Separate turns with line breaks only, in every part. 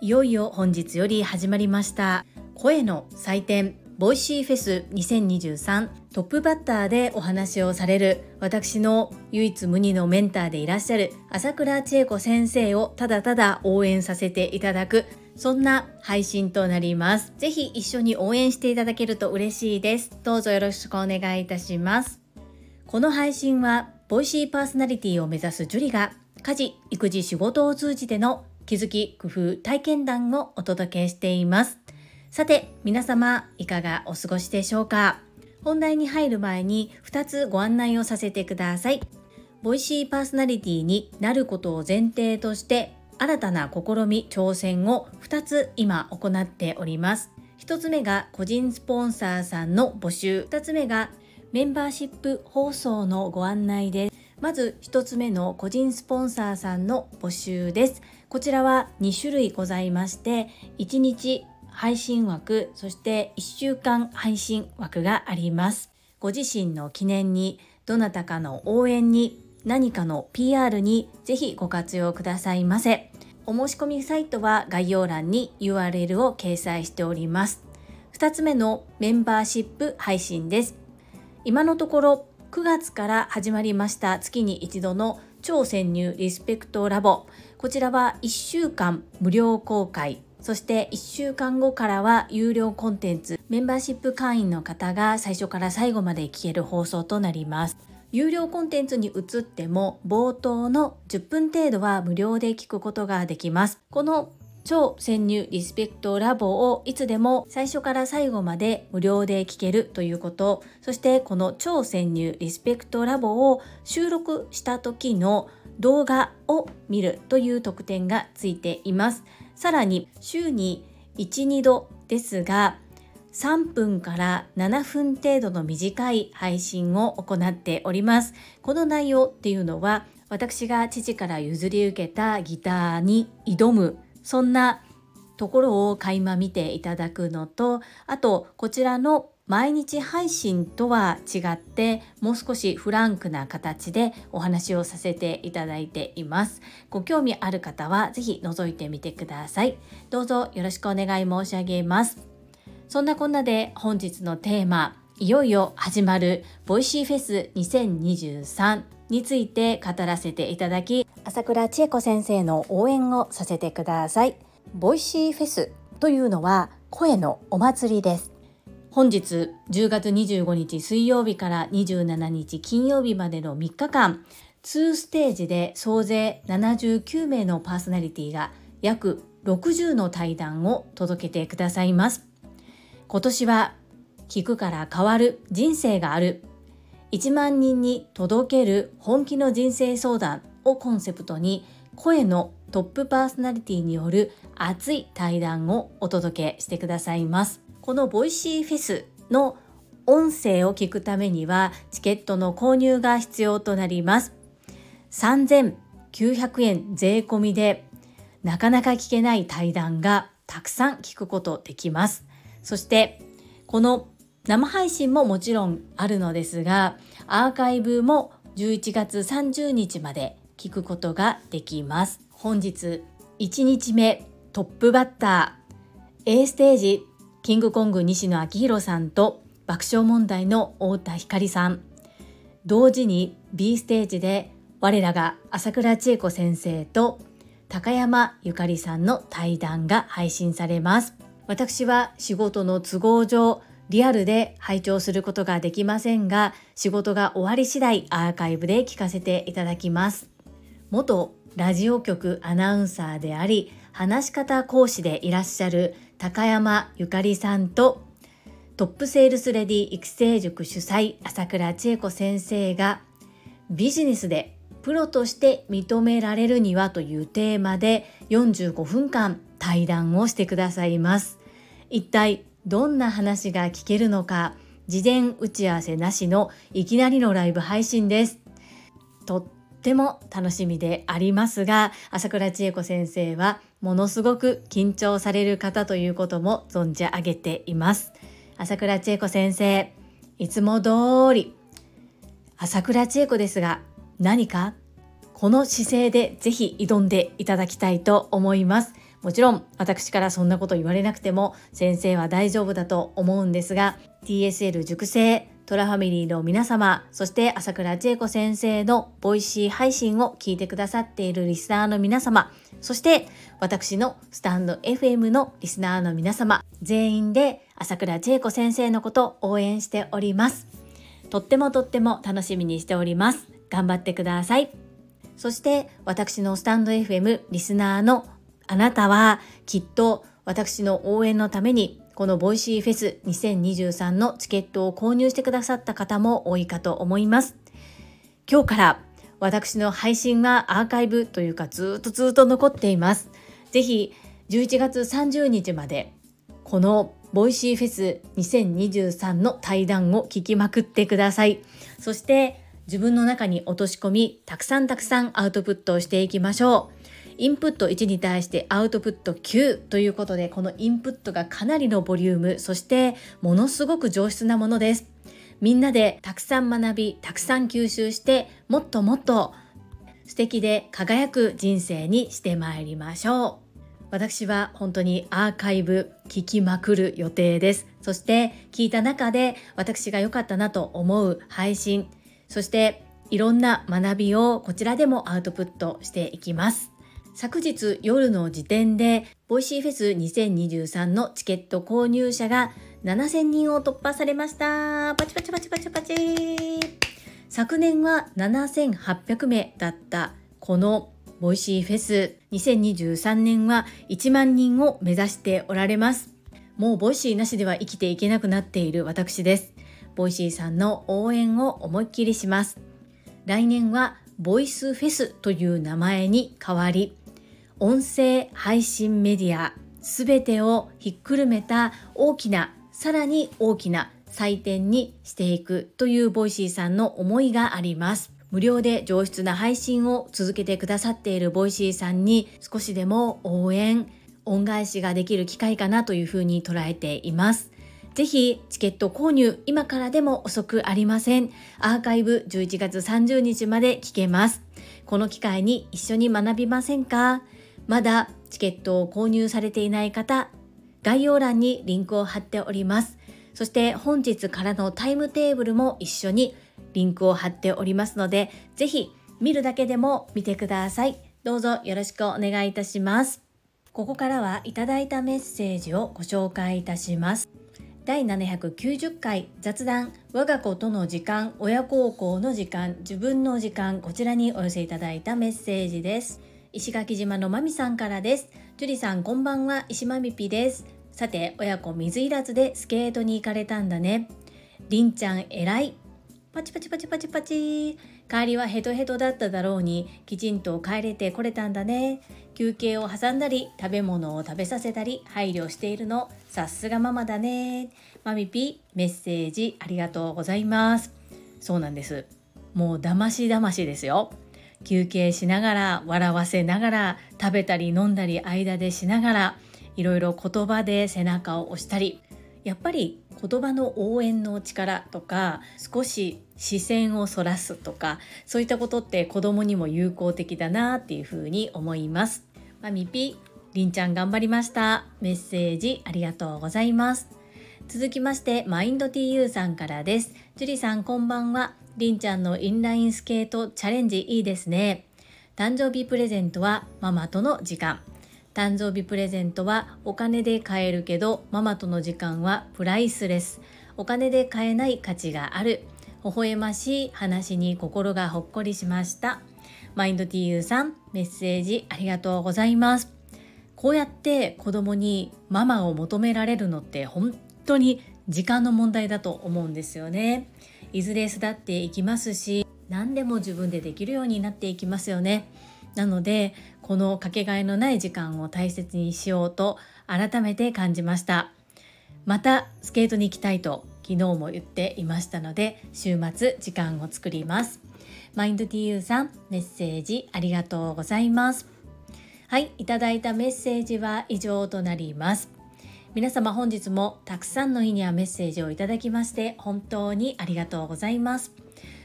いよいよ本日より始まりました声の祭典 Voicy フェス2023トップバッターでお話をされる私の唯一無二のメンターでいらっしゃる朝倉千恵子先生をただただ応援させていただくそんな配信となります。ぜひ一緒に応援していただけると嬉しいです。どうぞよろしくお願いいたします。この配信は、 Voicy パーソナリティを目指すジュリが、家事、育児、仕事を通じての気づき、工夫、体験談をお届けしています。さて、皆様、いかがお過ごしでしょうか？本題に入る前に2つご案内をさせてください。ボイシーパーソナリティになることを前提として新たな試み挑戦を2つ今行っております1つ目が個人スポンサーさんの募集2つ目がメンバーシップ放送のご案内ですまず1つ目の個人スポンサーさんの募集ですこちらは2種類ございまして1日配信枠そして1週間配信枠がありますご自身の記念にどなたかの応援に何かの PR にぜひご活用くださいませ。お申し込みサイトは概要欄に URL を掲載しております。2つ目のメンバーシップ配信です。今のところ9月から始まりました月に一度の超潜入リスペクトラボ。こちらは1週間無料公開。そして1週間後からは有料コンテンツ、メンバーシップ会員の方が最初から最後まで聞ける放送となります。有料コンテンツに移っても冒頭の10分程度は無料で聞くことができます。この超潜入リスペクトラボをいつでも最初から最後まで無料で聞けるということそしてこの超潜入リスペクトラボを収録した時の動画を見るという特典がついていますさらに週に12度ですが3分から7分程度の短い配信を行っております。この内容っていうのは私が父から譲り受けたギターに挑むそんなところを垣間見ていただくのとあとこちらの毎日配信とは違ってもう少しフランクな形でお話をさせていただいています。ご興味ある方は是非覗いてみてください。どうぞよろしくお願い申し上げます。そんなこんなで本日のテーマ、いよいよ始まる Voicy フェス2023について語らせていただき、朝倉千恵子先生の応援をさせてください。Voicy フェスというのは声のお祭りです。本日10月25日水曜日から27日金曜日までの3日間、2ステージで総勢79名のパーソナリティが約60の対談を届けてくださいます。今年は聞くから変わる人生がある1万人に届ける本気の人生相談をコンセプトに声のトップパーソナリティによる熱い対談をお届けしてくださいます。この Voicy フェスの音声を聞くためにはチケットの購入が必要となります。3900円税込みでなかなか聞けない対談がたくさん聞くことできます。そしてこの生配信ももちろんあるのですがアーカイブも11月30日まで聞くことができます。本日1日目トップバッター。A ステージキングコング西野昭弘さんと爆笑問題の太田光さん。同時に B ステージで我らが朝倉千恵子先生と高山ゆかりさんの対談が配信されます。私は仕事の都合上リアルで拝聴することができませんが仕事が終わり次第アーカイブで聞かせていただきます元ラジオ局アナウンサーであり話し方講師でいらっしゃる高山ゆかりさんとトップセールスレディ育成塾主催朝倉千恵子先生がビジネスでプロとして認められるにはというテーマで45分間対談をしてくださいます。一体どんな話が聞けるのか、事前打ち合わせなしのいきなりのライブ配信です。とっても楽しみでありますが、朝倉千恵子先生はものすごく緊張される方ということも存じ上げています。朝倉千恵子先生、いつも通り、朝倉千恵子ですが、何かこの姿勢でぜひ挑んでいただきたいと思いますもちろん私からそんなこと言われなくても先生は大丈夫だと思うんですが TSL 塾生トラファミリーの皆様、そして朝倉千恵子先生の Voicy 配信を聞いてくださっているリスナーの皆様、そして私のスタンド FM のリスナーの皆様、全員で朝倉千恵子先生のこと応援しております。とってもとっても楽しみにしております。頑張ってください。そして私のスタンド FM リスナーのあなたはきっと私の応援のためにこの Voicy フェス2023のチケットを購入してくださった方も多いかと思います。今日から私の配信がアーカイブというかずっとずっと残っています。ぜひ11月30日までこの Voicy フェス2023の対談を聞きまくってください。そして自分の中に落とし込みたくさんたくさんアウトプットをしていきましょう。インプット1に対してアウトプット9ということでこのインプットがかなりのボリュームそしてものすごく上質なものです。みんなでたくさん学びたくさん吸収してもっともっと素敵で輝く人生にしてまいりましょう。私は本当にアーカイブ聞きまくる予定です。そして聞いた中で私が良かったなと思う配信。そしていろんな学びをこちらでもアウトプットしていきます。昨日夜の時点で Voicy フェス2023のチケット購入者が7000人を突破されました。パチパチパチパチパチ。昨年は7800名だったこの Voicy フェス。2023年は1万人を目指しておられます。もう Voicy なしでは生きていけなくなっている私です。Voicy さんの応援を思いっきりします。来年はボイスフェスという名前に変わり音声配信メディアすべてをひっくるめた大きなさらに大きな祭典にしていくという Voicy さんの思いがあります。無料で上質な配信を続けてくださっている Voicy さんに少しでも応援恩返しができる機会かなというふうに捉えています。ぜひチケット購入今からでも遅くありません。アーカイブ11月30日まで聞けます。この機会に一緒に学びませんか？まだチケットを購入されていない方、概要欄にリンクを貼っております。そして本日からのタイムテーブルも一緒にリンクを貼っておりますので、ぜひ見るだけでも見てください。どうぞよろしくお願いいたします。ここからはいただいたメッセージをご紹介いたします。第790回雑談我が子との時間親孝行の時間自分の時間こちらにお寄せいただいたメッセージです石垣島のまみさんからです。樹里さんこんばんは、石まみぴです。さて、親子水入らずでスケートに行かれたんだね。りんちゃん偉い。パチパチパチパチパチ。帰りはヘトヘトだっただろうに、きちんと帰れてこれたんだね。休憩を挟んだり、食べ物を食べさせたり、配慮しているの。さすがママだね。まみぴ、メッセージありがとうございます。そうなんです。もうだましだましですよ。休憩しながら笑わせながら食べたり飲んだり間でしながらいろいろ言葉で背中を押したりやっぱり言葉の応援の力とか少し視線をそらすとかそういったことって子供にも有効的だなっていうふうに思います。マミピりんちゃん頑張りました。メッセージありがとうございます。続きましてマインド TU さんからです。樹里さんこんばんは。りんちゃんのインラインスケートチャレンジいいですね。誕生日プレゼントはママとの時間。誕生日プレゼントはお金で買えるけどママとの時間はプライスレス。お金で買えない価値がある。微笑ましい話に心がほっこりしました。マインド TU さん、メッセージありがとうございます。こうやって子供にママを求められるのって本当に時間の問題だと思うんですよね。いずれ巣立っていきますし何でも自分でできるようになっていきますよね。なのでこのかけがえのない時間を大切にしようと改めて感じました。またスケートに行きたいと昨日も言っていましたので週末時間を作ります。マインド TU さんメッセージありがとうございます。はいいただいたメッセージは以上となります。皆様本日もたくさんのいいねやメッセージをいただきまして本当にありがとうございます。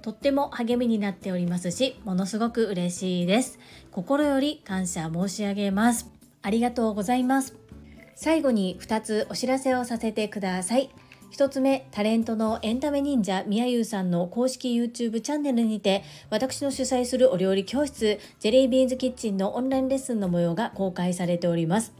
とっても励みになっておりますしものすごく嬉しいです。心より感謝申し上げます。ありがとうございます。最後に2つお知らせをさせてください。1つ目、タレントのエンタメ忍者みやゆうさんの公式 YouTube チャンネルにて、私の主催するお料理教室、ジェリービーンズキッチンのオンラインレッスンの模様が公開されております。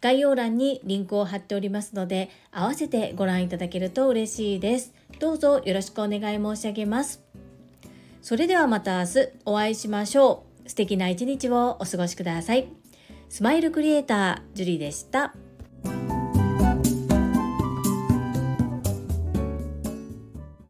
概要欄にリンクを貼っておりますので、合わせてご覧いただけると嬉しいです。どうぞよろしくお願い申し上げます。それではまた明日お会いしましょう。素敵な一日をお過ごしください。スマイルクリエイター、ジュリでした。